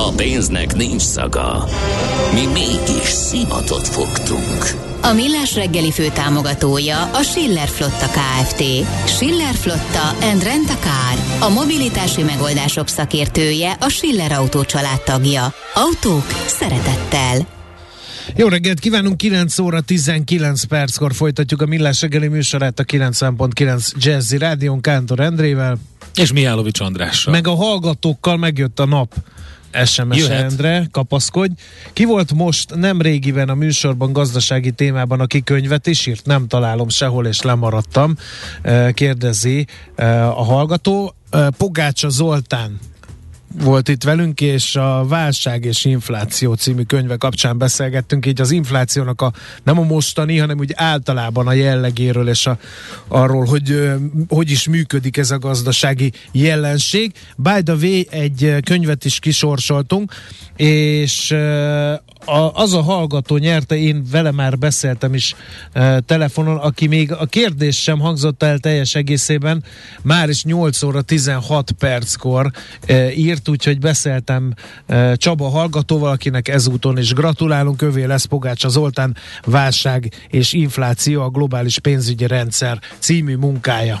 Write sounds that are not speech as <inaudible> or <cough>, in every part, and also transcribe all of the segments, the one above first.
A pénznek nincs szaga. Mi mégis szimatot fogtunk. A Millás reggeli fő támogatója a Schiller Flotta KFT. Schiller Flotta and Rent a Car. A mobilitási megoldások szakértője a Schiller Autó tagja. Autók szeretettel. Jó reggelt kívánunk, 9 óra 19 perckor folytatjuk a Millás reggeli műsorát a 90.9 Jazzy Rádión Kántor Endrével. És Mihálovics Andrással. Meg a hallgatókkal megjött a nap. SMS Jöhet. Endre, kapaszkodj. Ki volt most nem régiben a műsorban gazdasági témában, aki könyvet is írt? Nem találom sehol, és lemaradtam. Kérdezi a hallgató. Pogácsa Zoltán volt itt velünk, és a Válság és Infláció című könyve kapcsán beszélgettünk, így az inflációnak a, nem a mostani, hanem úgy általában a jellegéről, és a, arról, hogy hogy is működik ez a gazdasági jelenség. By the way, egy könyvet is kisorsoltunk, és a, az a hallgató nyerte, én vele már beszéltem is e, telefonon, aki még a kérdés sem hangzott el teljes egészében, már is 8 óra 16 perckor e, írt, úgyhogy beszéltem e, Csaba hallgatóval, akinek ezúton is gratulálunk, övé lesz Pogácsa Zoltán válság és infláció a globális pénzügyi rendszer című munkája.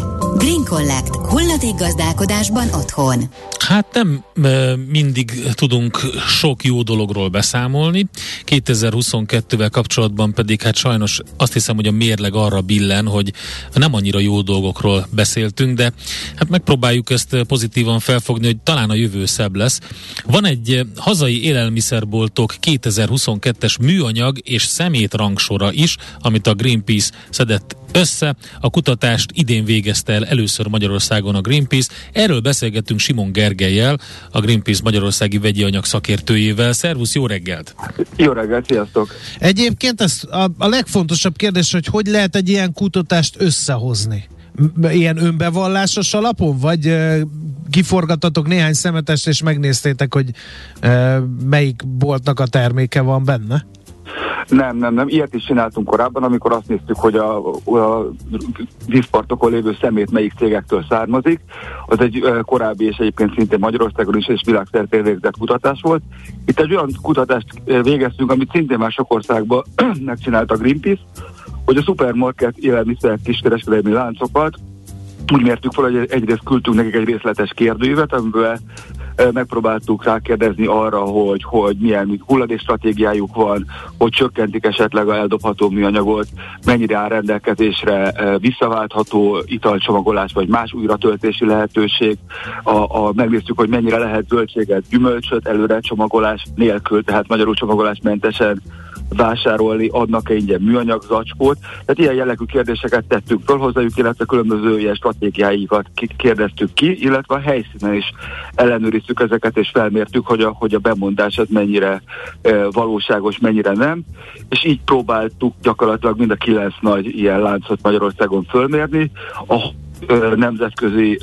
bye. Green Collect. Hulladék gazdálkodásban otthon. Hát nem mindig tudunk sok jó dologról beszámolni. 2022-vel kapcsolatban pedig hát sajnos azt hiszem, hogy a mérleg arra billen, hogy nem annyira jó dolgokról beszéltünk, de hát megpróbáljuk ezt pozitívan felfogni, hogy talán a jövő szebb lesz. Van egy hazai élelmiszerboltok 2022-es műanyag és szemét rangsora is, amit a Greenpeace szedett össze. A kutatást idén végezte el először Magyarországon a Greenpeace. Erről beszélgettünk Simon Gergelyel, a Greenpeace Magyarországi vegyi anyag szakértőjével. Szervusz, jó reggelt! Jó reggelt, sziasztok! Egyébként ez a, a legfontosabb kérdés, hogy hogy lehet egy ilyen kutatást összehozni? Ilyen önbevallásos alapon, vagy uh, kiforgattatok néhány szemetest, és megnéztétek, hogy uh, melyik boltnak a terméke van benne? Nem, nem, nem. Ilyet is csináltunk korábban, amikor azt néztük, hogy a, a vízpartokon lévő szemét melyik cégektől származik. Az egy korábbi és egyébként szintén Magyarországon is és világszerte végzett kutatás volt. Itt egy olyan kutatást végeztünk, amit szintén már sok országban <clears throat> megcsinált a Greenpeace, hogy a supermarket élelmiszer kiskereskedelmi láncokat úgy mértük fel, hogy egyrészt küldtünk nekik egy részletes kérdőívet, amiből megpróbáltuk rákérdezni arra, hogy, hogy milyen hulladékstratégiájuk van, hogy csökkentik esetleg a eldobható műanyagot, mennyire áll rendelkezésre visszaváltható italcsomagolás vagy más újratöltési lehetőség. A, a, megnéztük, hogy mennyire lehet zöldséget, gyümölcsöt előre csomagolás nélkül, tehát magyarul csomagolásmentesen vásárolni, adnak-e ingyen műanyag zacskót. Tehát ilyen jellegű kérdéseket tettünk föl hozzájuk, illetve különböző ilyen stratégiáikat kérdeztük ki, illetve a helyszínen is ellenőriztük ezeket, és felmértük, hogy a, hogy a bemondás az mennyire e, valóságos, mennyire nem, és így próbáltuk gyakorlatilag mind a kilenc nagy ilyen láncot Magyarországon fölmérni. A nemzetközi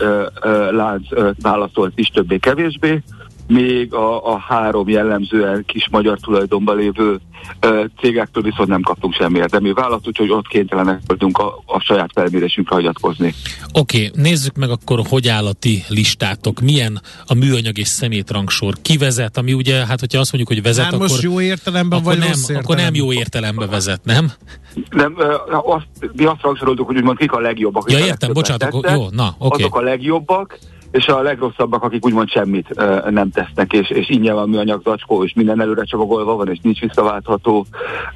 lánc válaszolt is többé-kevésbé, még a, a három jellemzően kis magyar tulajdonban lévő ö, cégektől viszont nem kaptunk semmi érdemű választ, úgyhogy ott kénytelenek voltunk a, a saját felmérésünkre hagyatkozni. Oké, okay, nézzük meg akkor, hogy állati listátok, milyen a műanyag és szemétrangsor, ki vezet, ami ugye, hát hogyha azt mondjuk, hogy vezet, Már akkor... most jó értelemben, akkor vagy nem, rossz Akkor nem jó értelemben vezet, nem? Nem, azt, mi azt rangsoroltuk, hogy úgymond kik a legjobbak. Ja, értem, bocsánat, akkor, jó, na, oké. Okay. Azok a legjobbak, és a legrosszabbak, akik úgymond semmit uh, nem tesznek, és, és ingyen van műanyag zacskó, és minden előre csomagolva van, és nincs visszaváltható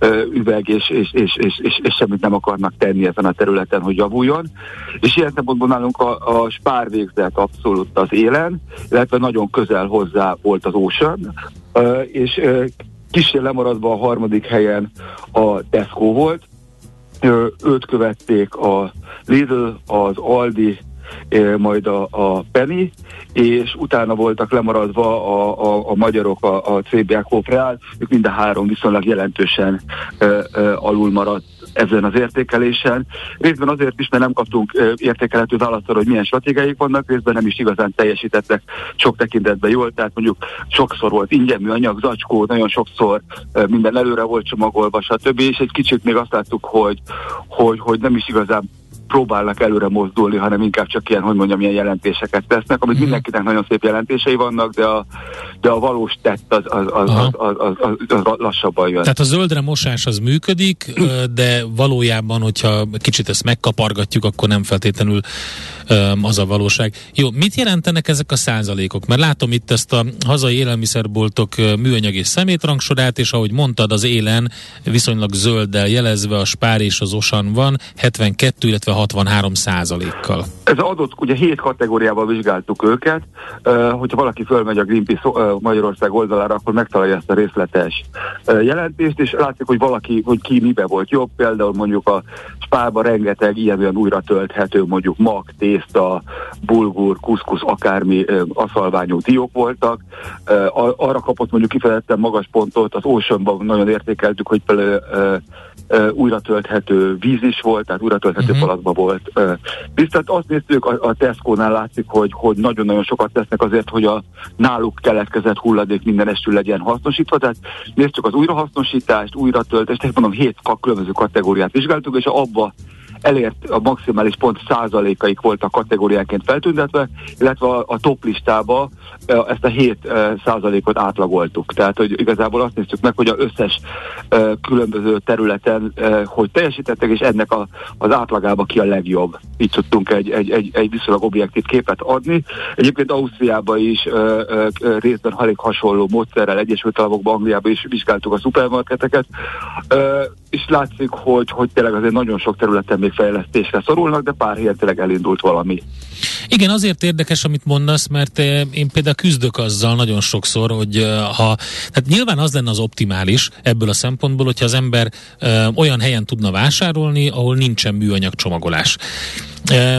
uh, üveg, és, és, és, és, és, és semmit nem akarnak tenni ezen a területen, hogy javuljon. És ilyen szempontból nálunk a, a spár végzett abszolút az élen, illetve nagyon közel hozzá volt az Ocean, uh, és uh, kicsi lemaradva a harmadik helyen a Tesco volt, őt követték a Lidl, az Aldi, majd a, a Penny, és utána voltak lemaradva a, a, a magyarok, a, a CBA Real, ők mind a három viszonylag jelentősen ö, ö, alul maradt ezen az értékelésen. Részben azért is, mert nem kaptunk ö, értékelhető választ hogy milyen stratégiáik vannak, részben nem is igazán teljesítettek sok tekintetben jól, tehát mondjuk sokszor volt ingyen műanyag, zacskó, nagyon sokszor ö, minden előre volt csomagolva, stb. És egy kicsit még azt láttuk, hogy, hogy, hogy nem is igazán próbálnak előre mozdulni, hanem inkább csak ilyen, hogy mondjam, ilyen jelentéseket tesznek, amit mm. mindenkinek nagyon szép jelentései vannak, de a, de a valós tett az, az, az, az, az, az, az, az lassabban jön. Tehát a zöldre mosás az működik, de valójában, hogyha kicsit ezt megkapargatjuk, akkor nem feltétlenül az a valóság. Jó, mit jelentenek ezek a százalékok? Mert látom itt ezt a hazai élelmiszerboltok műanyag és szemétrangsorát, és ahogy mondtad, az élen viszonylag zölddel jelezve a spár és az osan van, 72, illetve 63 százalékkal. Ez adott, ugye hét kategóriával vizsgáltuk őket, hogyha valaki fölmegy a Greenpeace Magyarország oldalára, akkor megtalálja ezt a részletes jelentést, és látszik, hogy valaki, hogy ki mibe volt jobb, például mondjuk a spába rengeteg ilyen olyan újra tölthető, mondjuk mag, tészta, bulgur, kuszkusz, akármi aszalványú diók voltak. Arra kapott mondjuk kifejezetten magas pontot, az Oceanban nagyon értékeltük, hogy például újra tölthető víz is volt, tehát újra tölthető uh-huh. Palacba volt. Viszont azt néztük, a, a Tesco-nál látszik, hogy, hogy nagyon-nagyon sokat tesznek azért, hogy a náluk keletkezett hulladék minden estül legyen hasznosítva, tehát néztük az újrahasznosítást, újra töltést, tehát mondom, hét különböző kategóriát vizsgáltuk, és abba elért a maximális pont százalékaik voltak kategóriáként feltüntetve, illetve a, a top listába ezt a 7 százalékot átlagoltuk. Tehát, hogy igazából azt néztük meg, hogy az összes különböző területen hogy teljesítettek, és ennek a, az átlagába ki a legjobb. Így tudtunk egy, egy, egy, egy viszonylag objektív képet adni. Egyébként Ausztriában is részben elég hasonló módszerrel, Egyesült Államokban, Angliában is vizsgáltuk a szupermarketeket, és látszik, hogy, hogy tényleg azért nagyon sok területen még fejlesztésre szorulnak, de pár helyen tényleg elindult valami. Igen, azért érdekes, amit mondasz, mert eh, én például küzdök azzal nagyon sokszor, hogy eh, ha, tehát nyilván az lenne az optimális ebből a szempontból, hogyha az ember ö, eh, olyan helyen tudna vásárolni, ahol nincsen műanyag csomagolás.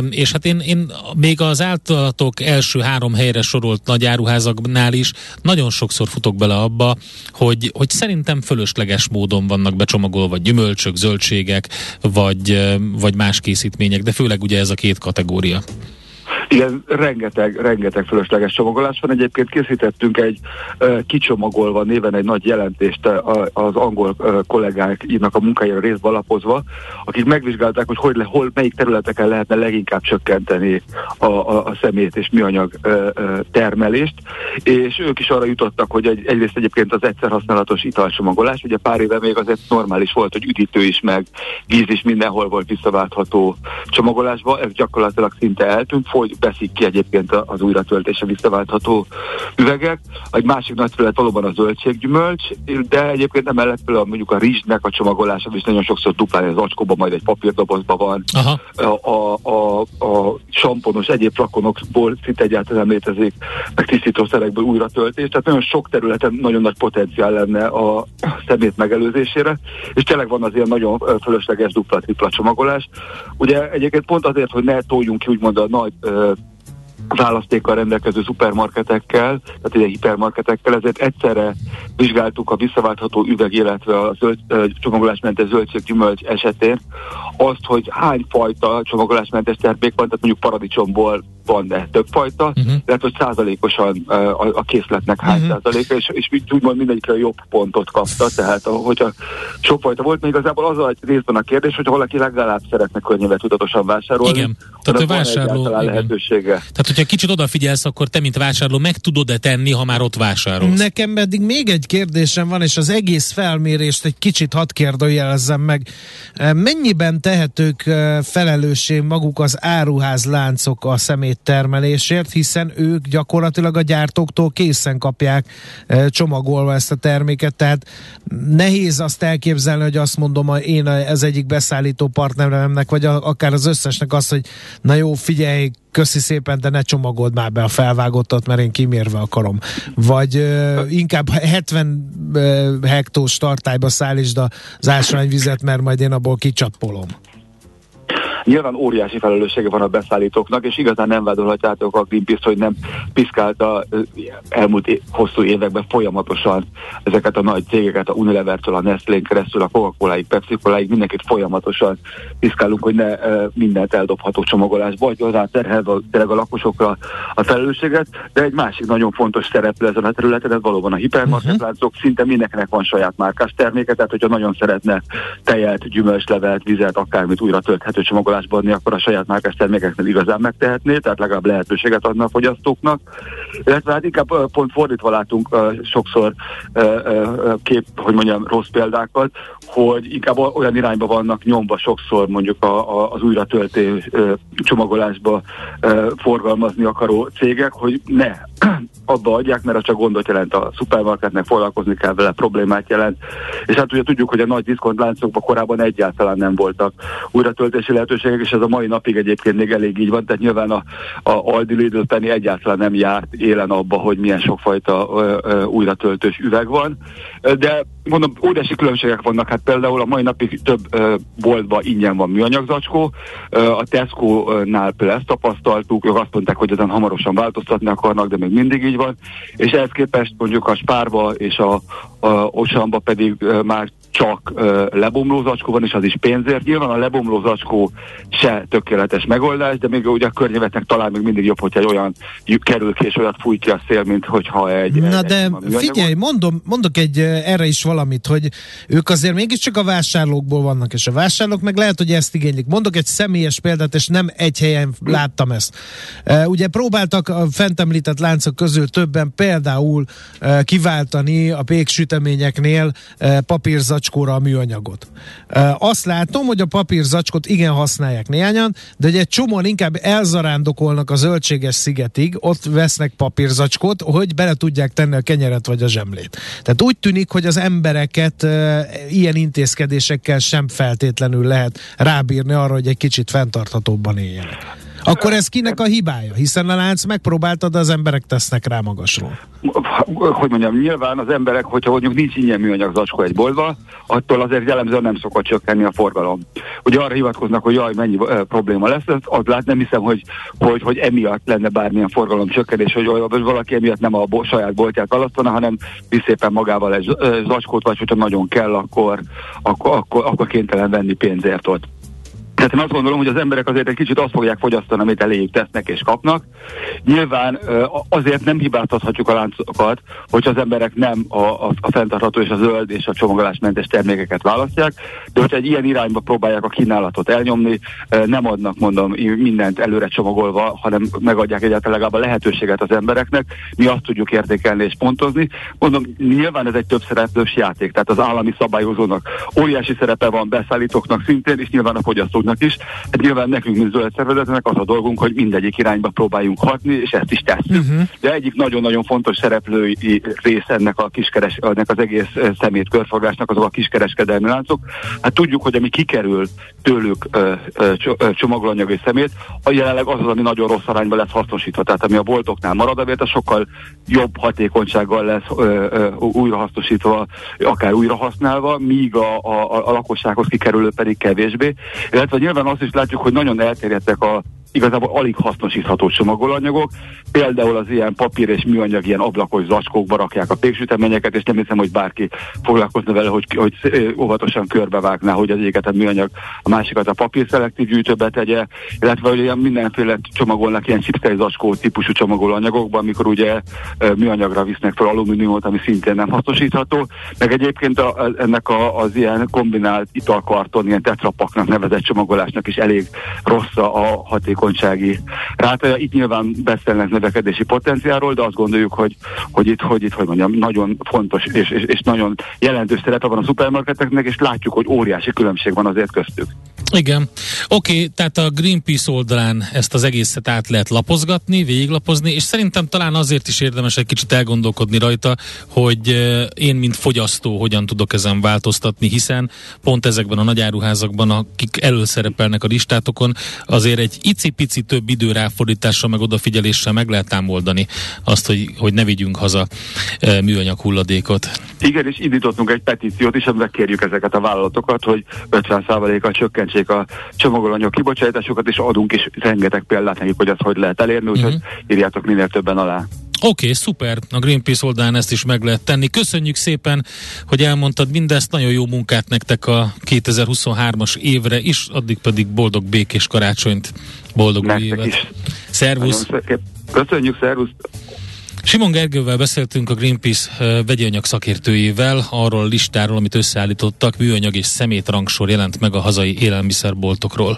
És hát én, én még az általatok első három helyre sorolt nagy áruházaknál is nagyon sokszor futok bele abba, hogy, hogy szerintem fölösleges módon vannak becsomagolva gyümölcsök, zöldségek, vagy, vagy más készítmények, de főleg ugye ez a két kategória. Igen, rengeteg, rengeteg fölösleges csomagolás van. Egyébként készítettünk egy kicsomagolva néven egy nagy jelentést az angol kollégák írnak a munkájára részbe alapozva, akik megvizsgálták, hogy, hogy le, hol, melyik területeken lehetne leginkább csökkenteni a, a, a szemét és műanyag termelést, és ők is arra jutottak, hogy egy, egyrészt egyébként az egyszer használatos italcsomagolás, ugye pár éve még azért normális volt, hogy üdítő is, meg víz is mindenhol volt visszaváltható csomagolásba, ez gyakorlatilag szinte eltűnt, foly, veszik ki egyébként az újratöltése visszaváltható üvegek. Egy másik nagy terület valóban a zöldséggyümölcs, de egyébként emellett például mondjuk a rizsnek a csomagolása is nagyon sokszor duplán az acskóban, majd egy papírdobozban van. Aha. A, a, a, a samponos egyéb flakonokból szinte egyáltalán létezik, meg tisztítószerekből újratöltés, tehát nagyon sok területen nagyon nagy potenciál lenne a szemét megelőzésére, és tényleg van az ilyen nagyon fölösleges dupla-tripla csomagolás. Ugye egyébként pont azért, hogy ne toljunk ki úgymond a nagy választékkal rendelkező szupermarketekkel, tehát ilyen hipermarketekkel, ezért egyszerre vizsgáltuk a visszaváltható üveg, illetve a zöld, csomagolásmentes zöldséggyümölcs esetén azt, hogy hány fajta csomagolásmentes termék van, tehát mondjuk paradicsomból van, de több fajta, uh-huh. illetve hogy százalékosan a, a készletnek hány uh-huh. százaléka, és, és úgymond mindegyikre jobb pontot kapta, tehát hogyha sok fajta volt, még igazából az a részben a kérdés, hogy valaki legalább szeretne környevet tudatosan vásárolni, Igen. Tehát, a vásárló, lehetősége. Tehát, hogyha kicsit odafigyelsz, akkor te, mint vásárló, meg tudod-e tenni, ha már ott vásárolsz? Nekem eddig még egy kérdésem van, és az egész felmérést egy kicsit hadd kérdőjelezzem meg. Mennyiben tehetők felelőssé maguk az áruházláncok a szeméttermelésért, hiszen ők gyakorlatilag a gyártóktól készen kapják csomagolva ezt a terméket, tehát nehéz azt elképzelni, hogy azt mondom, hogy én az egyik beszállító partneremnek, vagy akár az összesnek azt, hogy na jó, figyelj, köszi szépen, de ne csomagold már be a felvágottat, mert én kimérve akarom. Vagy uh, inkább 70 uh, hektós tartályba szállítsd az ásványvizet, mert majd én abból kicsapolom. Nyilván óriási felelőssége van a beszállítóknak, és igazán nem vádolhatjátok a Greenpeace, hogy nem piszkálta elmúlt é- hosszú években folyamatosan ezeket a nagy cégeket, a Unilever-től, a nestlé keresztül, a Coca-Cola-ig, pepsi cola mindenkit folyamatosan piszkálunk, hogy ne e, mindent eldobható csomagolásba, vagy rá terhelve tényleg a lakosokra a felelősséget, de egy másik nagyon fontos szereplő ezen a területen, ez valóban a hipermarketláncok, uh-huh. szinte mindenkinek van saját márkás terméke, tehát hogyha nagyon szeretne tejet, gyümölcslevet, vizet, akármit újra tölthető csomagolás csomagolásba adni, akkor a saját márkás termékeknél igazán megtehetné, tehát legalább lehetőséget adna a fogyasztóknak. Illetve hát inkább pont fordítva látunk sokszor kép, hogy mondjam, rossz példákat, hogy inkább olyan irányba vannak nyomva sokszor mondjuk a, a, az újratöltő csomagolásba forgalmazni akaró cégek, hogy ne <clears throat> abba adják, mert az csak gondot jelent a szupermarketnek, foglalkozni kell vele, problémát jelent. És hát ugye tudjuk, hogy a nagy diszkontláncokban korábban egyáltalán nem voltak újratöltési lehetőségek, és ez a mai napig egyébként még elég így van, tehát nyilván a, a Aldi Lidl Penny egyáltalán nem járt élen abba, hogy milyen sokfajta ö, újratöltős üveg van. De mondom, óriási különbségek vannak, hát például a mai napig több ö, boltban ingyen van műanyag zacskó, ö, a Tesco-nál például ezt tapasztaltuk, ők azt mondták, hogy ezen hamarosan változtatni akarnak, de még mindig így van, és ehhez képest mondjuk a Spárba és a, a Osamba pedig ö, már csak uh, lebomló zacskó van, és az is pénzért. Nyilván a lebomló zacskó se tökéletes megoldás, de még ugye a környezetnek talán még mindig jobb, hogyha egy olyan kerül ki, és olyat fúj ki a szél, mint hogyha egy... Na egy, de egy figyelj, mondom, mondok egy erre is valamit, hogy ők azért mégiscsak a vásárlókból vannak, és a vásárlók meg lehet, hogy ezt igénylik. Mondok egy személyes példát, és nem egy helyen láttam ezt. Ugye próbáltak a fent említett láncok közül többen például kiváltani a péksüteményeknél papírzacskót zacskóra a műanyagot. Azt látom, hogy a papír zacskót igen használják néhányan, de egy csomóan inkább elzarándokolnak a zöldséges szigetig, ott vesznek papírzacskót, hogy bele tudják tenni a kenyeret vagy a zsemlét. Tehát úgy tűnik, hogy az embereket ilyen intézkedésekkel sem feltétlenül lehet rábírni arra, hogy egy kicsit fenntarthatóbban éljenek. Akkor ez kinek a hibája? Hiszen a lánc megpróbálta, az emberek tesznek rá magasról. Hogy mondjam, nyilván az emberek, hogyha mondjuk nincs ingyen műanyag zacskó egy boltban, attól azért jellemzően nem szokott csökkenni a forgalom. Ugye arra hivatkoznak, hogy jaj, mennyi uh, probléma lesz, az, lát, nem hiszem, hogy, hogy, hogy emiatt lenne bármilyen forgalom csökkenés, hogy, hogy valaki emiatt nem a bo- saját boltját alasztana, hanem visz szépen magával egy zacskót, vagy hogyha nagyon kell, akkor, akkor, akkor, akkor kénytelen venni pénzért ott. Tehát én azt gondolom, hogy az emberek azért egy kicsit azt fogják fogyasztani, amit eléjük tesznek és kapnak. Nyilván azért nem hibáztathatjuk a láncokat, hogyha az emberek nem a, a, a fenntartható és a zöld és a csomagolásmentes termékeket választják, de hogyha egy ilyen irányba próbálják a kínálatot elnyomni, nem adnak, mondom, mindent előre csomagolva, hanem megadják egyáltalán legalább a lehetőséget az embereknek, mi azt tudjuk értékelni és pontozni. Mondom, nyilván ez egy több szereplős játék, tehát az állami szabályozónak óriási szerepe van, beszállítóknak szintén, és nyilván a fogyasztóknak országnak is. Hát nyilván nekünk, mint zöld szervezetnek az a dolgunk, hogy mindegyik irányba próbáljunk hatni, és ezt is tesszük. Uh-huh. De egyik nagyon-nagyon fontos szereplői rész ennek a kiskeres, ennek az egész szemét körforgásnak azok a kiskereskedelmi láncok. Hát tudjuk, hogy ami kikerül tőlük ö, ö, csomagolanyag és szemét, a jelenleg az az, ami nagyon rossz arányban lesz hasznosítva. Tehát ami a boltoknál marad, azért a sokkal jobb hatékonysággal lesz ö, ö, újrahasznosítva, akár újrahasználva, míg a, a, a lakossághoz kikerülő pedig kevésbé. Illetve nyilván azt is látjuk, hogy nagyon elterjedtek a igazából alig hasznosítható csomagolanyagok. Például az ilyen papír és műanyag ilyen ablakos zacskókba rakják a péksüteményeket, és nem hiszem, hogy bárki foglalkozna vele, hogy, hogy óvatosan körbevágná, hogy az éget a műanyag, a másikat a papír szelektív gyűjtőbe tegye, illetve hogy ilyen mindenféle csomagolnak ilyen chipstei zacskó típusú csomagolanyagokban, amikor ugye műanyagra visznek fel alumíniumot, ami szintén nem hasznosítható. Meg egyébként a, ennek a, az ilyen kombinált italkarton, ilyen tetrapaknak nevezett csomagolásnak is elég rossz a hatékony hatékonysági rátaja. Itt nyilván beszélnek növekedési potenciálról, de azt gondoljuk, hogy, hogy itt, hogy itt, hogy mondjam, nagyon fontos és, és, és nagyon jelentős szerepe van a szupermarketeknek, és látjuk, hogy óriási különbség van azért köztük. Igen. Oké, okay, tehát a Greenpeace oldalán ezt az egészet át lehet lapozgatni, végiglapozni, és szerintem talán azért is érdemes egy kicsit elgondolkodni rajta, hogy én, mint fogyasztó, hogyan tudok ezen változtatni, hiszen pont ezekben a nagyáruházakban, akik előszerepelnek a listátokon, azért egy icipici több idő ráfordítással, meg odafigyeléssel meg lehet támoldani azt, hogy, hogy ne vigyünk haza műanyag hulladékot. Igen, és indítottunk egy petíciót is, amivel kérjük ezeket a vállalatokat, hogy 50%-kal csökkentsék a csomagolanyag kibocsátásokat, és adunk is rengeteg példát nekik, hogy ezt hogy lehet elérni, úgyhogy uh-huh. írjátok minél többen alá. Oké, okay, szuper. A Greenpeace oldalán ezt is meg lehet tenni. Köszönjük szépen, hogy elmondtad mindezt. Nagyon jó munkát nektek a 2023-as évre is, addig pedig boldog békés karácsonyt, boldog új évet. Is. Szervusz! Köszönjük, szervusz! Simon Gergővel beszéltünk a Greenpeace vegyi anyag szakértőjével arról a listáról, amit összeállítottak, műanyag és szemét rangsor jelent meg a hazai élelmiszerboltokról.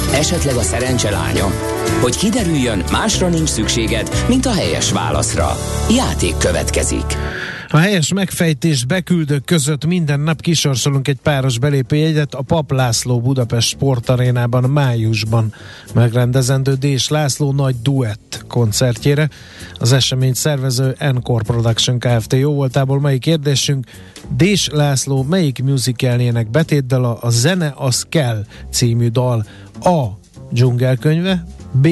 Esetleg a szerencse? Hogy kiderüljön, másra nincs szükséged, mint a helyes válaszra. Játék következik. A helyes megfejtés beküldők között minden nap kisorsolunk egy páros belépőjegyet a Pap László Budapest Sportarénában májusban megrendezendő Dés László nagy duett koncertjére. Az esemény szervező Encore Production Kft. Jó voltából melyik kérdésünk Dés László melyik musicalnének betétdala a Zene az kell című dal A. Dzsungelkönyve B.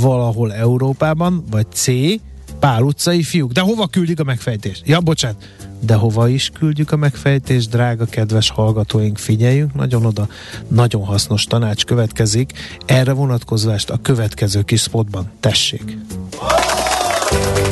Valahol Európában vagy C Pál utcai fiúk. De hova küldjük a megfejtést? Ja, bocsánat. De hova is küldjük a megfejtést, drága kedves hallgatóink, figyeljünk nagyon oda. Nagyon hasznos tanács következik. Erre vonatkozvást a következő kis spotban. Tessék!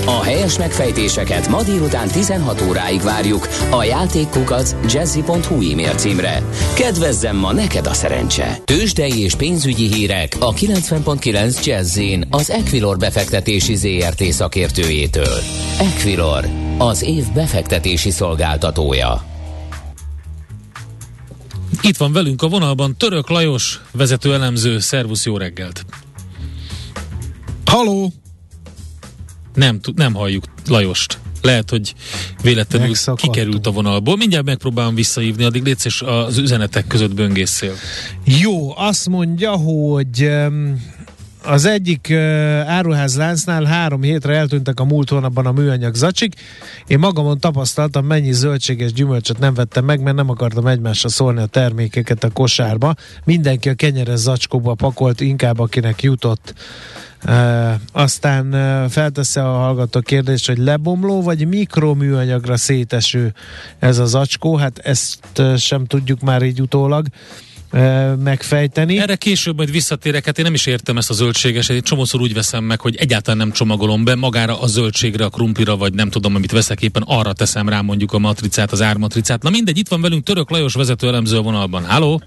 A helyes megfejtéseket ma délután 16 óráig várjuk a játékkukac jazzy.hu e-mail címre. Kedvezzem ma neked a szerencse! Tőzsdei és pénzügyi hírek a 90.9 jazz az Equilor befektetési ZRT szakértőjétől. Equilor, az év befektetési szolgáltatója. Itt van velünk a vonalban Török Lajos, vezető elemző. Szervusz, jó reggelt! Haló! Nem, nem halljuk Lajost. Lehet, hogy véletlenül kikerült a vonalból. Mindjárt megpróbálom visszahívni, addig létsz és az üzenetek között böngészél. Jó, azt mondja, hogy az egyik uh, áruház láncnál három hétre eltűntek a múlt hónapban a műanyag zacsik. Én magamon tapasztaltam, mennyi zöldség és gyümölcsöt nem vettem meg, mert nem akartam egymásra szólni a termékeket a kosárba. Mindenki a kenyeres zacskóba pakolt, inkább akinek jutott. Uh, aztán felteszi a hallgató kérdést, hogy lebomló vagy mikroműanyagra széteső ez az acskó, hát ezt sem tudjuk már így utólag megfejteni. Erre később majd visszatérek, hát én nem is értem ezt a zöldségeset, egy csomószor úgy veszem meg, hogy egyáltalán nem csomagolom be magára a zöldségre, a krumplira, vagy nem tudom, amit veszek éppen, arra teszem rá mondjuk a matricát, az ármatricát. Na mindegy, itt van velünk Török Lajos vezető elemző a vonalban. Háló!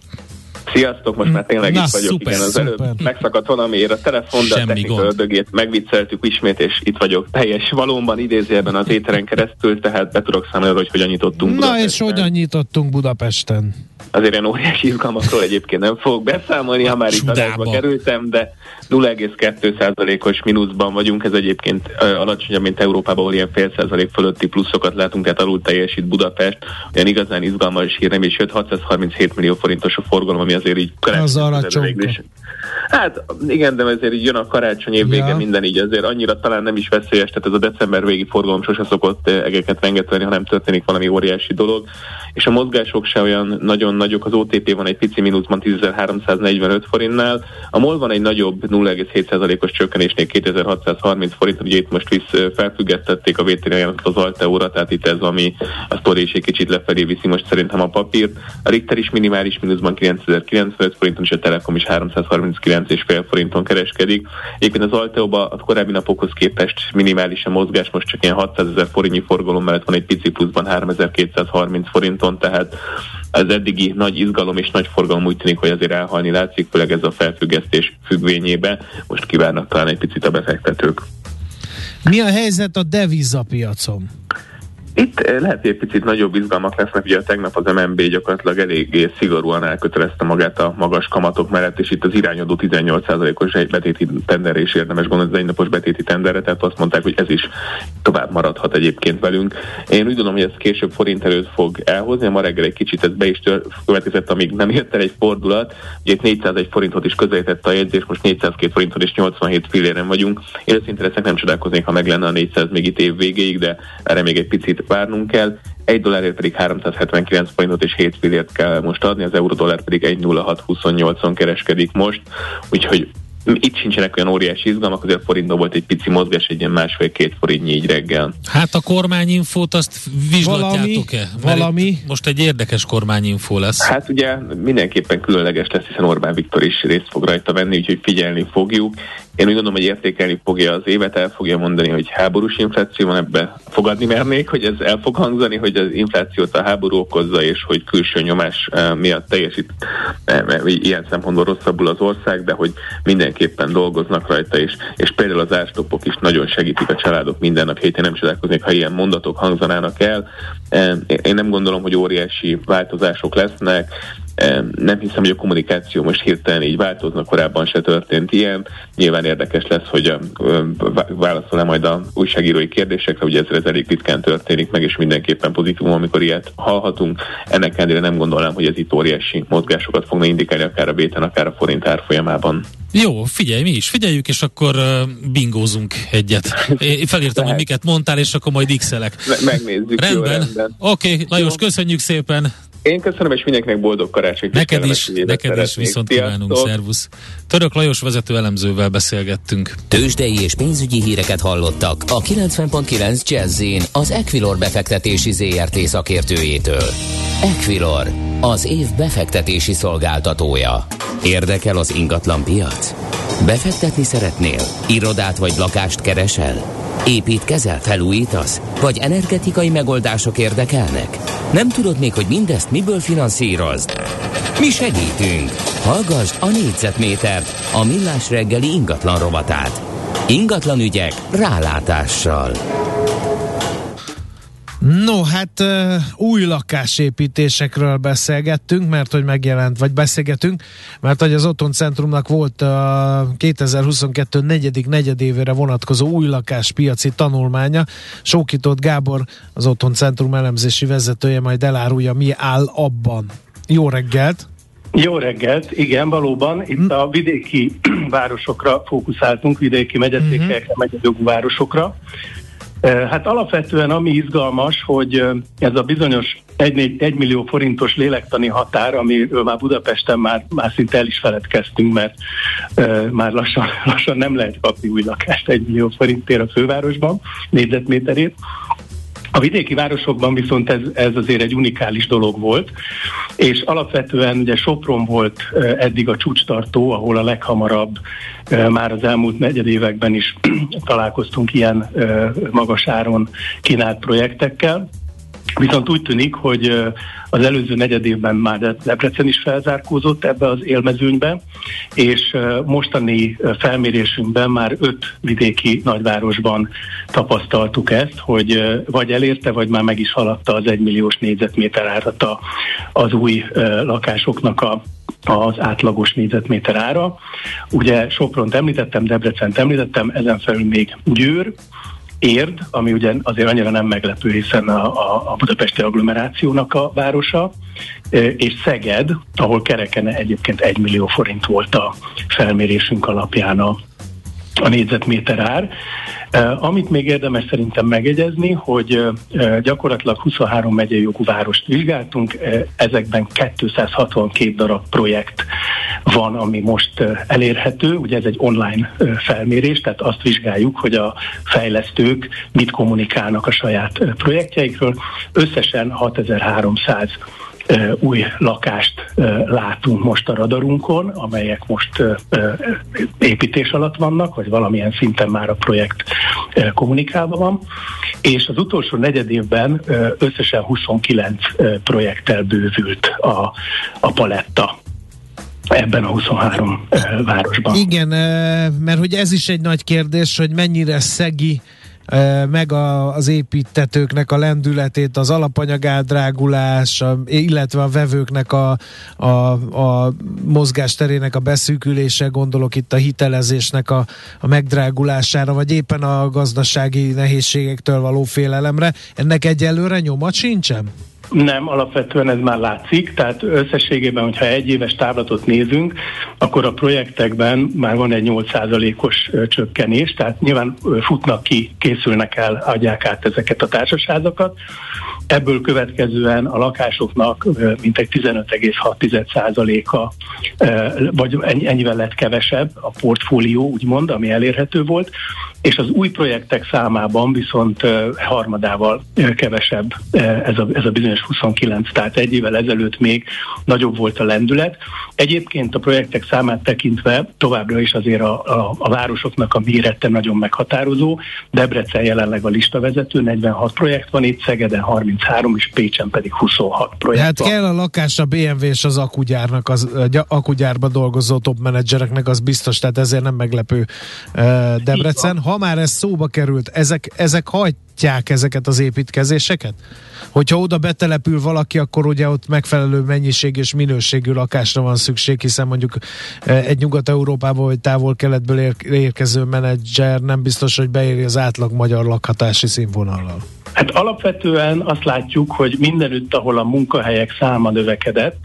Sziasztok, most már tényleg Na, itt vagyok. Szuper, igen, az szuper. előbb megszakadt valamiért a telefon, de a technika ördögét megvicceltük ismét, és itt vagyok teljes valóban idézőjelben az éteren keresztül, tehát be tudok számolni, hogy hogyan nyitottunk Na Budapesten. és hogyan nyitottunk Budapesten? Azért ilyen óriási izgalmakról egyébként nem fogok beszámolni, ha már itt adásba kerültem, de 0,2%-os mínuszban vagyunk, ez egyébként alacsonyabb, mint Európában, ahol ilyen fél százalék fölötti pluszokat látunk, tehát alul teljesít Budapest. Olyan igazán izgalmas hír nem is jött, 637 millió forintos a forgalom, ami azért így Az. Hát igen, de azért így jön a karácsony év vége, ja. minden így azért annyira talán nem is veszélyes, tehát ez a december végi forgalom sose szokott egeket rengeteni, ha nem történik valami óriási dolog, és a mozgások se olyan nagyon nagyok, az OTP van egy pici mínuszban 10.345 forintnál, a MOL van egy nagyobb 0,7%-os csökkenésnél 2630 forint, ugye itt most visz felfüggesztették a VTR az Alteóra, tehát itt ez, ami a sztori is egy kicsit lefelé viszi most szerintem a papírt. A Richter is minimális mínuszban 9095 forinton, és a Telekom is 330 39,5 forinton kereskedik. Éppen az Alteóba a korábbi napokhoz képest minimális a mozgás, most csak ilyen 600 ezer forintnyi forgalom mellett van egy pici pluszban 3230 forinton, tehát az eddigi nagy izgalom és nagy forgalom úgy tűnik, hogy azért elhalni látszik, főleg ez a felfüggesztés függvényébe. Most kívánnak talán egy picit a befektetők. Mi a helyzet a devizapiacon? Itt eh, lehet, hogy egy picit nagyobb izgalmak lesznek, ugye tegnap az MNB gyakorlatilag eléggé szigorúan elkötelezte magát a magas kamatok mellett, és itt az irányadó 18%-os egy betéti tenderre is érdemes gondolni, az egynapos betéti tenderre, tehát azt mondták, hogy ez is tovább maradhat egyébként velünk. Én úgy gondolom, hogy ez később forint előtt fog elhozni, ma reggel egy kicsit ez be is következett, amíg nem ért el egy fordulat, ugye itt 401 forintot is közelítette a jegyzés, most 402 forintot és 87 filléren vagyunk. Én leszek nem csodálkoznék, ha meg lenne a 400 még itt év végéig, de erre még egy picit várnunk kell, egy dollárért pedig 379 forintot és 7 fillért kell most adni, az euró dollár pedig 1,0628-on kereskedik most, úgyhogy itt sincsenek olyan óriási izgalmak, azért forintban volt egy pici mozgás, egy ilyen másfél-két forint így reggel. Hát a kormányinfót azt vizslatjátok-e? Valami? Most egy érdekes kormányinfó lesz. Hát ugye mindenképpen különleges lesz, hiszen Orbán Viktor is részt fog rajta venni, úgyhogy figyelni fogjuk. Én úgy gondolom, hogy értékelni fogja az évet, el fogja mondani, hogy háborús infláció van ebbe. Fogadni mernék, hogy ez el fog hangzani, hogy az inflációt a háború okozza, és hogy külső nyomás eh, miatt teljesít eh, ilyen szempontból rosszabbul az ország, de hogy mindenképpen dolgoznak rajta, és, és például az árstopok is nagyon segítik a családok minden nap héten, nem csodálkoznék, ha ilyen mondatok hangzanának el. Eh, én nem gondolom, hogy óriási változások lesznek, nem hiszem, hogy a kommunikáció most hirtelen így változna, korábban se történt ilyen. Nyilván érdekes lesz, hogy válaszol-e majd a újságírói kérdésekre, ugye ez, ez elég ritkán történik meg, és mindenképpen pozitívum, amikor ilyet hallhatunk. Ennek ellenére nem gondolnám, hogy ez itt óriási mozgásokat fogna indikálni, akár a béten, akár a forint árfolyamában. Jó, figyelj, mi is figyeljük, és akkor bingózunk egyet. Én felírtam, hogy miket mondtál, és akkor majd x-elek. Megnézzük. Rendben. Oké, okay, Lajos, köszönjük szépen. Én köszönöm, és mindenkinek boldog karácsonyt. Neked is, neked is viszont kívánunk, szervusz. Török Lajos vezető elemzővel beszélgettünk. Tőzsdei és pénzügyi híreket hallottak a 90.9 jazz az Equilor befektetési ZRT szakértőjétől. Equilor, az év befektetési szolgáltatója. Érdekel az ingatlan piac? Befektetni szeretnél? Irodát vagy lakást keresel? Építkezel, felújítasz? Vagy energetikai megoldások érdekelnek? Nem tudod még, hogy mindezt miből finanszírozd? Mi segítünk! Hallgassd a négyzetmétert, a millás reggeli ingatlan rovatát. Ingatlan ügyek rálátással. No, hát új lakásépítésekről beszélgettünk, mert hogy megjelent, vagy beszélgetünk, mert hogy az Otthoncentrumnak volt a uh, 2022 negyedik negyedévére vonatkozó új lakáspiaci tanulmánya. Sókított Gábor, az Otthoncentrum elemzési vezetője majd elárulja, mi áll abban. Jó reggelt! Jó reggelt, igen, valóban itt a vidéki <clears throat> városokra fókuszáltunk, vidéki megyeszékekre, uh-huh. megyedögú városokra. Hát alapvetően ami izgalmas, hogy ez a bizonyos 1, 1 millió forintos lélektani határ, amiről már Budapesten már, már szinte el is feledkeztünk, mert már lassan, <laughs> lassan nem lehet kapni új lakást 1 millió forintért a fővárosban, négyzetméterét. A vidéki városokban viszont ez, ez azért egy unikális dolog volt, és alapvetően ugye Sopron volt eddig a csúcstartó, ahol a leghamarabb már az elmúlt negyed években is <clears throat> találkoztunk ilyen magas áron kínált projektekkel. Viszont úgy tűnik, hogy az előző negyed évben már Debrecen is felzárkózott ebbe az élmezőnybe, és mostani felmérésünkben már öt vidéki nagyvárosban tapasztaltuk ezt, hogy vagy elérte, vagy már meg is haladta az egymilliós négyzetméter árat az új lakásoknak a az átlagos négyzetméter ára. Ugye Sopront említettem, Debrecen említettem, ezen felül még Győr, Érd, ami ugye azért annyira nem meglepő, hiszen a, a, a budapesti agglomerációnak a városa, és Szeged, ahol kereken egyébként egy millió forint volt a felmérésünk alapján a, a négyzetméter ár. Amit még érdemes szerintem megegyezni, hogy gyakorlatilag 23 megyei jogú várost vizsgáltunk, ezekben 262 darab projekt van, ami most elérhető. Ugye ez egy online felmérés, tehát azt vizsgáljuk, hogy a fejlesztők mit kommunikálnak a saját projektjeikről. Összesen 6300 új lakást látunk most a radarunkon, amelyek most építés alatt vannak, vagy valamilyen szinten már a projekt kommunikálva van, és az utolsó negyed évben összesen 29 projekttel bővült a, a paletta ebben a 23 városban. Igen, mert hogy ez is egy nagy kérdés, hogy mennyire szegi meg a, az építetőknek a lendületét, az alapanyag eldrágulás, illetve a vevőknek a, a, a mozgásterének a beszűkülése, gondolok itt a hitelezésnek a, a megdrágulására, vagy éppen a gazdasági nehézségektől való félelemre. Ennek egyelőre nyoma sincsen? Nem, alapvetően ez már látszik, tehát összességében, hogyha egy éves távlatot nézünk, akkor a projektekben már van egy 8%-os csökkenés, tehát nyilván futnak ki, készülnek el, adják át ezeket a társaságokat. Ebből következően a lakásoknak mintegy 15,6%-a, vagy ennyivel lett kevesebb a portfólió, úgymond, ami elérhető volt, és az új projektek számában viszont harmadával kevesebb ez a, ez a bizonyos 29, tehát egy évvel ezelőtt még nagyobb volt a lendület. Egyébként a projektek számát tekintve továbbra is azért a, a, a városoknak a mérete nagyon meghatározó. Debrecen jelenleg a listavezető, 46 projekt van itt, Szegeden 33, és Pécsen pedig 26 projekt Hát van. kell a lakás a BMW és az akugyárnak, az akugyárba dolgozó top menedzsereknek, az biztos, tehát ezért nem meglepő Debrecen. Ha már ez szóba került, ezek, ezek hagyják ezeket az építkezéseket? Hogyha oda betelepül valaki, akkor ugye ott megfelelő mennyiség és minőségű lakásra van szükség, hiszen mondjuk egy Nyugat-Európából vagy távol-keletből érkező menedzser nem biztos, hogy beéri az átlag magyar lakhatási színvonallal. Hát alapvetően azt látjuk, hogy mindenütt, ahol a munkahelyek száma növekedett,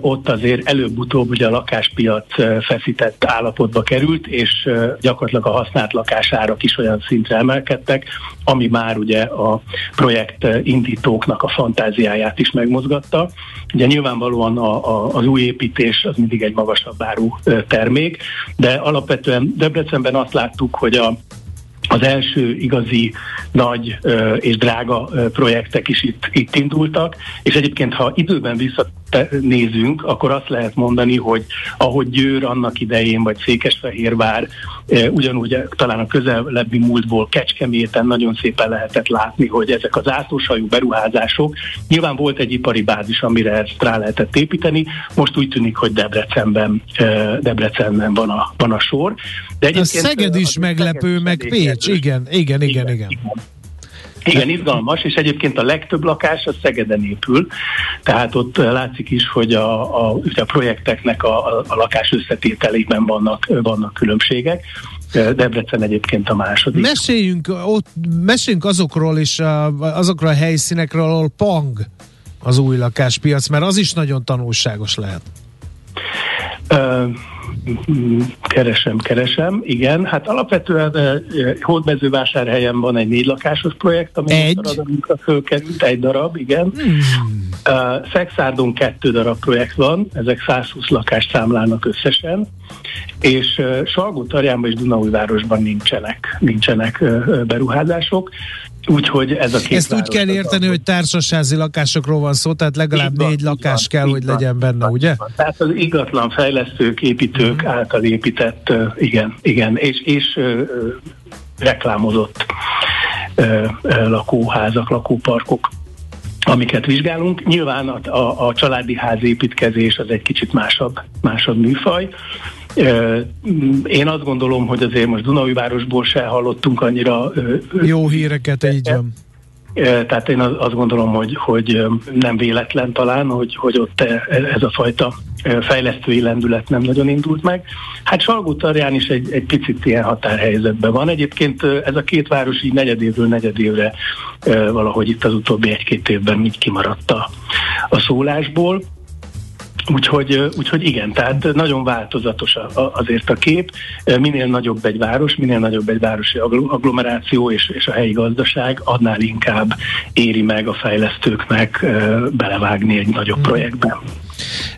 ott azért előbb-utóbb ugye a lakáspiac feszített állapotba került, és gyakorlatilag a használt lakásárak is olyan szintre emelkedtek, ami már ugye a projekt indítóknak a fantáziáját is megmozgatta. Ugye nyilvánvalóan a, a, az új építés az mindig egy magasabb áru termék, de alapvetően Debrecenben azt láttuk, hogy a az első igazi nagy és drága projektek is itt, itt indultak, és egyébként ha időben visszanézünk, akkor azt lehet mondani, hogy ahogy Győr annak idején, vagy Székesfehérvár, ugyanúgy talán a közelebbi múltból Kecskeméten nagyon szépen lehetett látni, hogy ezek az átlósajú beruházások, nyilván volt egy ipari bázis, amire ezt rá lehetett építeni, most úgy tűnik, hogy Debrecenben, Debrecenben van a, van a sor. De a Szeged is meglepő, meg Pécs, igen, igen, igen, igen. igen. Igen, izgalmas, és egyébként a legtöbb lakás a Szegeden épül, tehát ott látszik is, hogy a, a, a projekteknek a, a lakás összetételében vannak, vannak különbségek. Debrecen egyébként a második. Meséljünk, ott, meséljünk azokról is, azokról a helyszínekről, ahol pang az új lakáspiac, mert az is nagyon tanulságos lehet. Keresem, keresem, igen. Hát alapvetően Hódmezővásárhelyen van egy négy lakásos projekt, ami egy? a fölkerült, egy darab, igen. Hmm. Uh, Szexárdon kettő darab projekt van, ezek 120 lakást számlálnak összesen, és uh, salgó és Dunaújvárosban nincsenek, nincsenek uh, beruházások. Úgyhogy ez a két Ezt úgy kell érteni, hogy társasházi lakásokról van szó, tehát legalább van, négy lakás van, kell, hogy van, legyen benne, van, ugye? Van. Tehát az igazlan fejlesztők, építők uh-huh. által épített, igen, igen, és, és uh, reklámozott uh, lakóházak, lakóparkok amiket vizsgálunk. Nyilván a, a, a családi ház építkezés az egy kicsit másabb, másabb műfaj, én azt gondolom, hogy azért most Dunaújvárosból se hallottunk annyira jó híreket, így van. Tehát én azt gondolom, hogy, hogy nem véletlen talán, hogy, hogy ott ez a fajta fejlesztői lendület nem nagyon indult meg. Hát Salgótarján is egy, egy picit ilyen határhelyzetben van. Egyébként ez a két város így negyedévről negyedévre valahogy itt az utóbbi egy-két évben így kimaradt a, a szólásból. Úgyhogy, úgyhogy igen, tehát nagyon változatos azért a kép. Minél nagyobb egy város, minél nagyobb egy városi agglomeráció és, és a helyi gazdaság, annál inkább éri meg a fejlesztőknek belevágni egy nagyobb hmm. projektbe.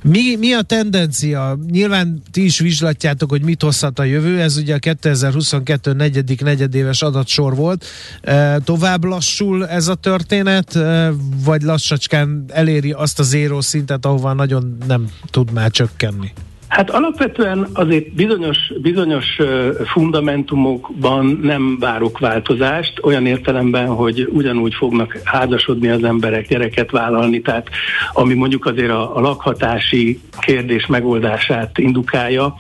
Mi, mi a tendencia? Nyilván ti is vizslatjátok, hogy mit hozhat a jövő, ez ugye a 2022 negyedik negyedéves adatsor volt. E, tovább lassul ez a történet, vagy lassacskán eléri azt a zéró szintet, ahova nagyon nem tud már csökkenni? Hát alapvetően azért bizonyos, bizonyos fundamentumokban nem várok változást, olyan értelemben, hogy ugyanúgy fognak házasodni az emberek, gyereket vállalni, tehát ami mondjuk azért a, a lakhatási kérdés megoldását indukálja,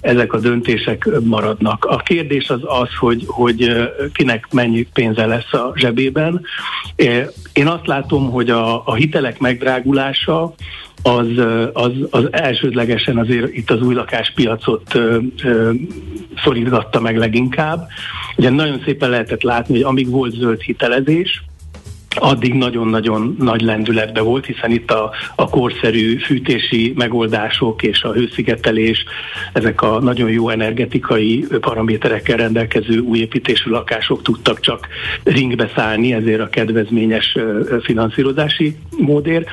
ezek a döntések maradnak. A kérdés az az, hogy, hogy kinek mennyi pénze lesz a zsebében. Én azt látom, hogy a, a hitelek megdrágulása, az, az, az elsődlegesen azért itt az új lakáspiacot ö, ö, szorítgatta meg leginkább. Ugye nagyon szépen lehetett látni, hogy amíg volt zöld hitelezés, addig nagyon-nagyon nagy lendületbe volt, hiszen itt a, a korszerű fűtési megoldások és a hőszigetelés, ezek a nagyon jó energetikai paraméterekkel rendelkező új építésű lakások tudtak csak ringbe szállni, ezért a kedvezményes finanszírozási módér.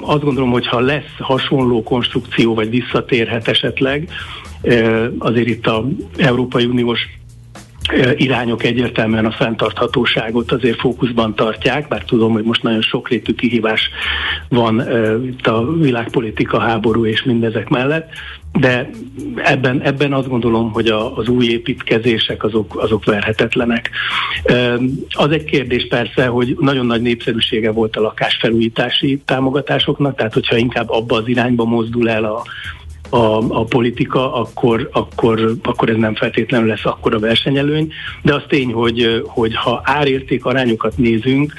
Azt gondolom, hogy ha lesz hasonló konstrukció, vagy visszatérhet esetleg, azért itt a Európai Uniós irányok egyértelműen a fenntarthatóságot azért fókuszban tartják, bár tudom, hogy most nagyon sokrétű kihívás van itt a világpolitika, háború és mindezek mellett, de ebben, ebben azt gondolom, hogy a, az új építkezések azok, azok verhetetlenek. Az egy kérdés persze, hogy nagyon nagy népszerűsége volt a lakásfelújítási támogatásoknak, tehát hogyha inkább abba az irányba mozdul el a, a, a politika, akkor, akkor, akkor ez nem feltétlenül lesz akkora versenyelőny, de az tény, hogy, hogy ha árérték arányokat nézünk,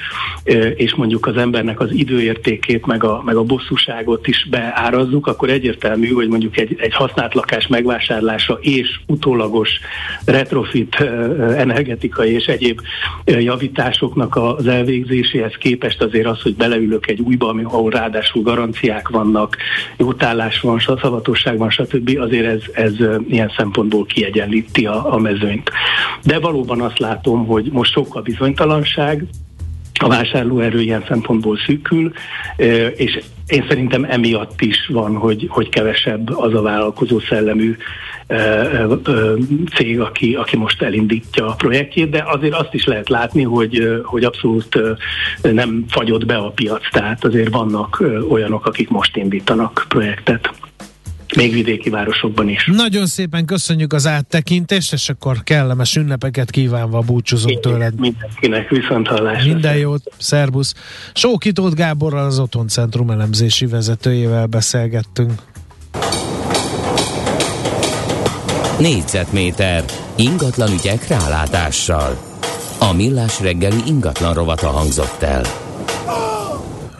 és mondjuk az embernek az időértékét, meg a, meg a bosszúságot is beárazzuk, akkor egyértelmű, hogy mondjuk egy, egy használt lakás megvásárlása és utólagos retrofit energetikai és egyéb javításoknak az elvégzéséhez képest azért az, hogy beleülök egy újba, ahol ráadásul garanciák vannak, jótállás van, szavatos van, stb. azért ez, ez ilyen szempontból kiegyenlíti a, a mezőnyt. De valóban azt látom, hogy most sok a bizonytalanság, a vásárlóerő ilyen szempontból szűkül, és én szerintem emiatt is van, hogy, hogy kevesebb az a vállalkozó szellemű cég, aki, aki most elindítja a projektjét, de azért azt is lehet látni, hogy, hogy abszolút nem fagyott be a piac, tehát azért vannak olyanok, akik most indítanak projektet még vidéki városokban is. Nagyon szépen köszönjük az áttekintést, és akkor kellemes ünnepeket kívánva búcsúzunk tőled. Mindenkinek viszont hallásra. Minden jót, szervusz. Sókitót Gáborral az Otthoncentrum elemzési vezetőjével beszélgettünk. Négyzetméter ingatlan ügyek rálátással. A Millás reggeli ingatlan rovata hangzott el.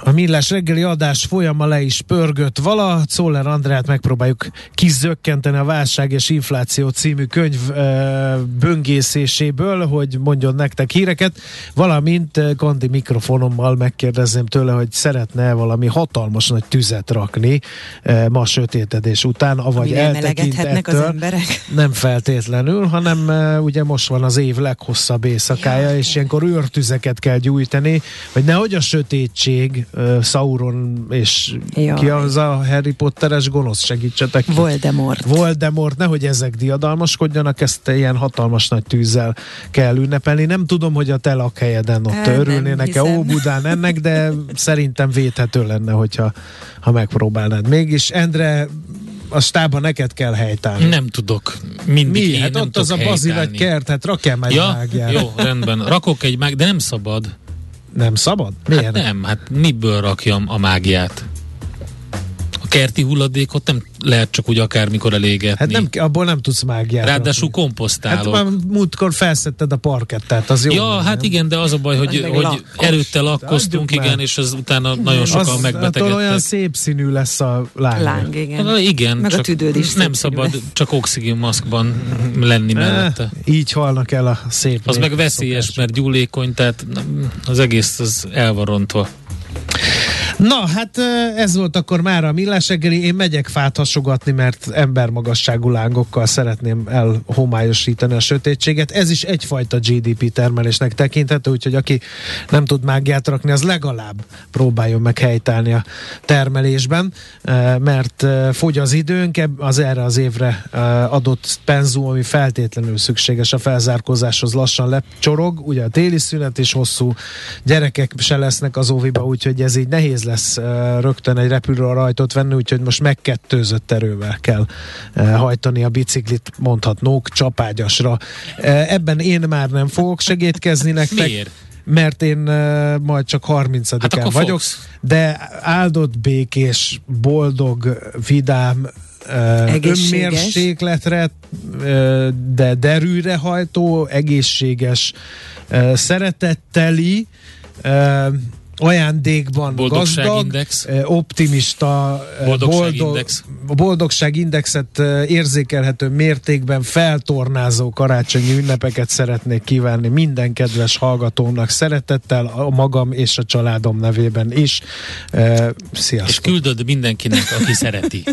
A Millás reggeli adás folyama le is pörgött vala. Czoller Andrát megpróbáljuk kizökkenteni a Válság és Infláció című könyv e, böngészéséből, hogy mondjon nektek híreket, valamint Kondi mikrofonommal megkérdezném tőle, hogy szeretne valami hatalmas nagy tüzet rakni e, ma sötétedés után, avagy eltekint az emberek. Nem feltétlenül, hanem e, ugye most van az év leghosszabb éjszakája, ja, és ilyenkor őrtüzeket kell gyújtani, hogy nehogy a sötétség Sauron és Jaj. ki az a Harry Potteres gonosz, segítsetek ki. Voldemort. Voldemort, nehogy ezek diadalmaskodjanak, ezt ilyen hatalmas nagy tűzzel kell ünnepelni. Nem tudom, hogy a te lakhelyeden ott El, örülnének-e Óbudán ennek, de szerintem védhető lenne, hogyha ha megpróbálnád. Mégis, Endre, a stába neked kell helytállni. Nem tudok. Mindig Mi? Hát ott az a bazilagy kert, hát rakjál meg ja, Jó, rendben. Rakok egy mág, de nem szabad. Nem szabad? Miért? Hát nem, hát miből rakjam a mágiát? Kerti hulladékot nem lehet csak úgy akármikor elégetni. Hát nem, abból nem tudsz mágiát. Ráadásul komposztálok. Hát már múltkor felszetted a parkettát, az jó. Ja, nem, hát igen, de az a baj, hogy, hogy lakkos. előtte lakkoztunk, igen, és az utána nagyon sokan megbetegedtek. olyan szép színű lesz a láng. Láng, igen. Na, igen, Meg csak a tüdőd is nem szabad lesz. csak oxigénmaszkban lenni mellette. Így halnak el a szép Az meg veszélyes, szokás. mert gyúlékony, tehát az egész az el van rontva. Na, hát ez volt akkor már a millás reggeli. Én megyek fát hasogatni, mert embermagasságú lángokkal szeretném elhomályosítani a sötétséget. Ez is egyfajta GDP termelésnek tekinthető, úgyhogy aki nem tud mágiát rakni, az legalább próbáljon meg helytállni a termelésben, mert fogy az időnk, az erre az évre adott penzum, ami feltétlenül szükséges a felzárkózáshoz lassan lecsorog. Ugye a téli szünet is hosszú, gyerekek se lesznek az óviba, úgyhogy ez így nehéz lesz rögtön egy repülő rajtot venni, úgyhogy most megkettőzött erővel kell hajtani a biciklit, mondhatnók csapágyasra. Ebben én már nem fogok segítkezni nektek. Miért? mert én uh, majd csak 30-án hát vagyok, fogsz. de áldott, békés, boldog, vidám, uh, önmérsékletre, uh, de derűre hajtó, egészséges, uh, szeretetteli, uh, ajándékban boldogság gazdag, index. optimista, boldogság boldog, index. boldogságindexet érzékelhető mértékben feltornázó karácsonyi ünnepeket szeretnék kívánni minden kedves hallgatónak szeretettel, a magam és a családom nevében is. Sziasztok! És küldöd mindenkinek, aki szereti. <laughs>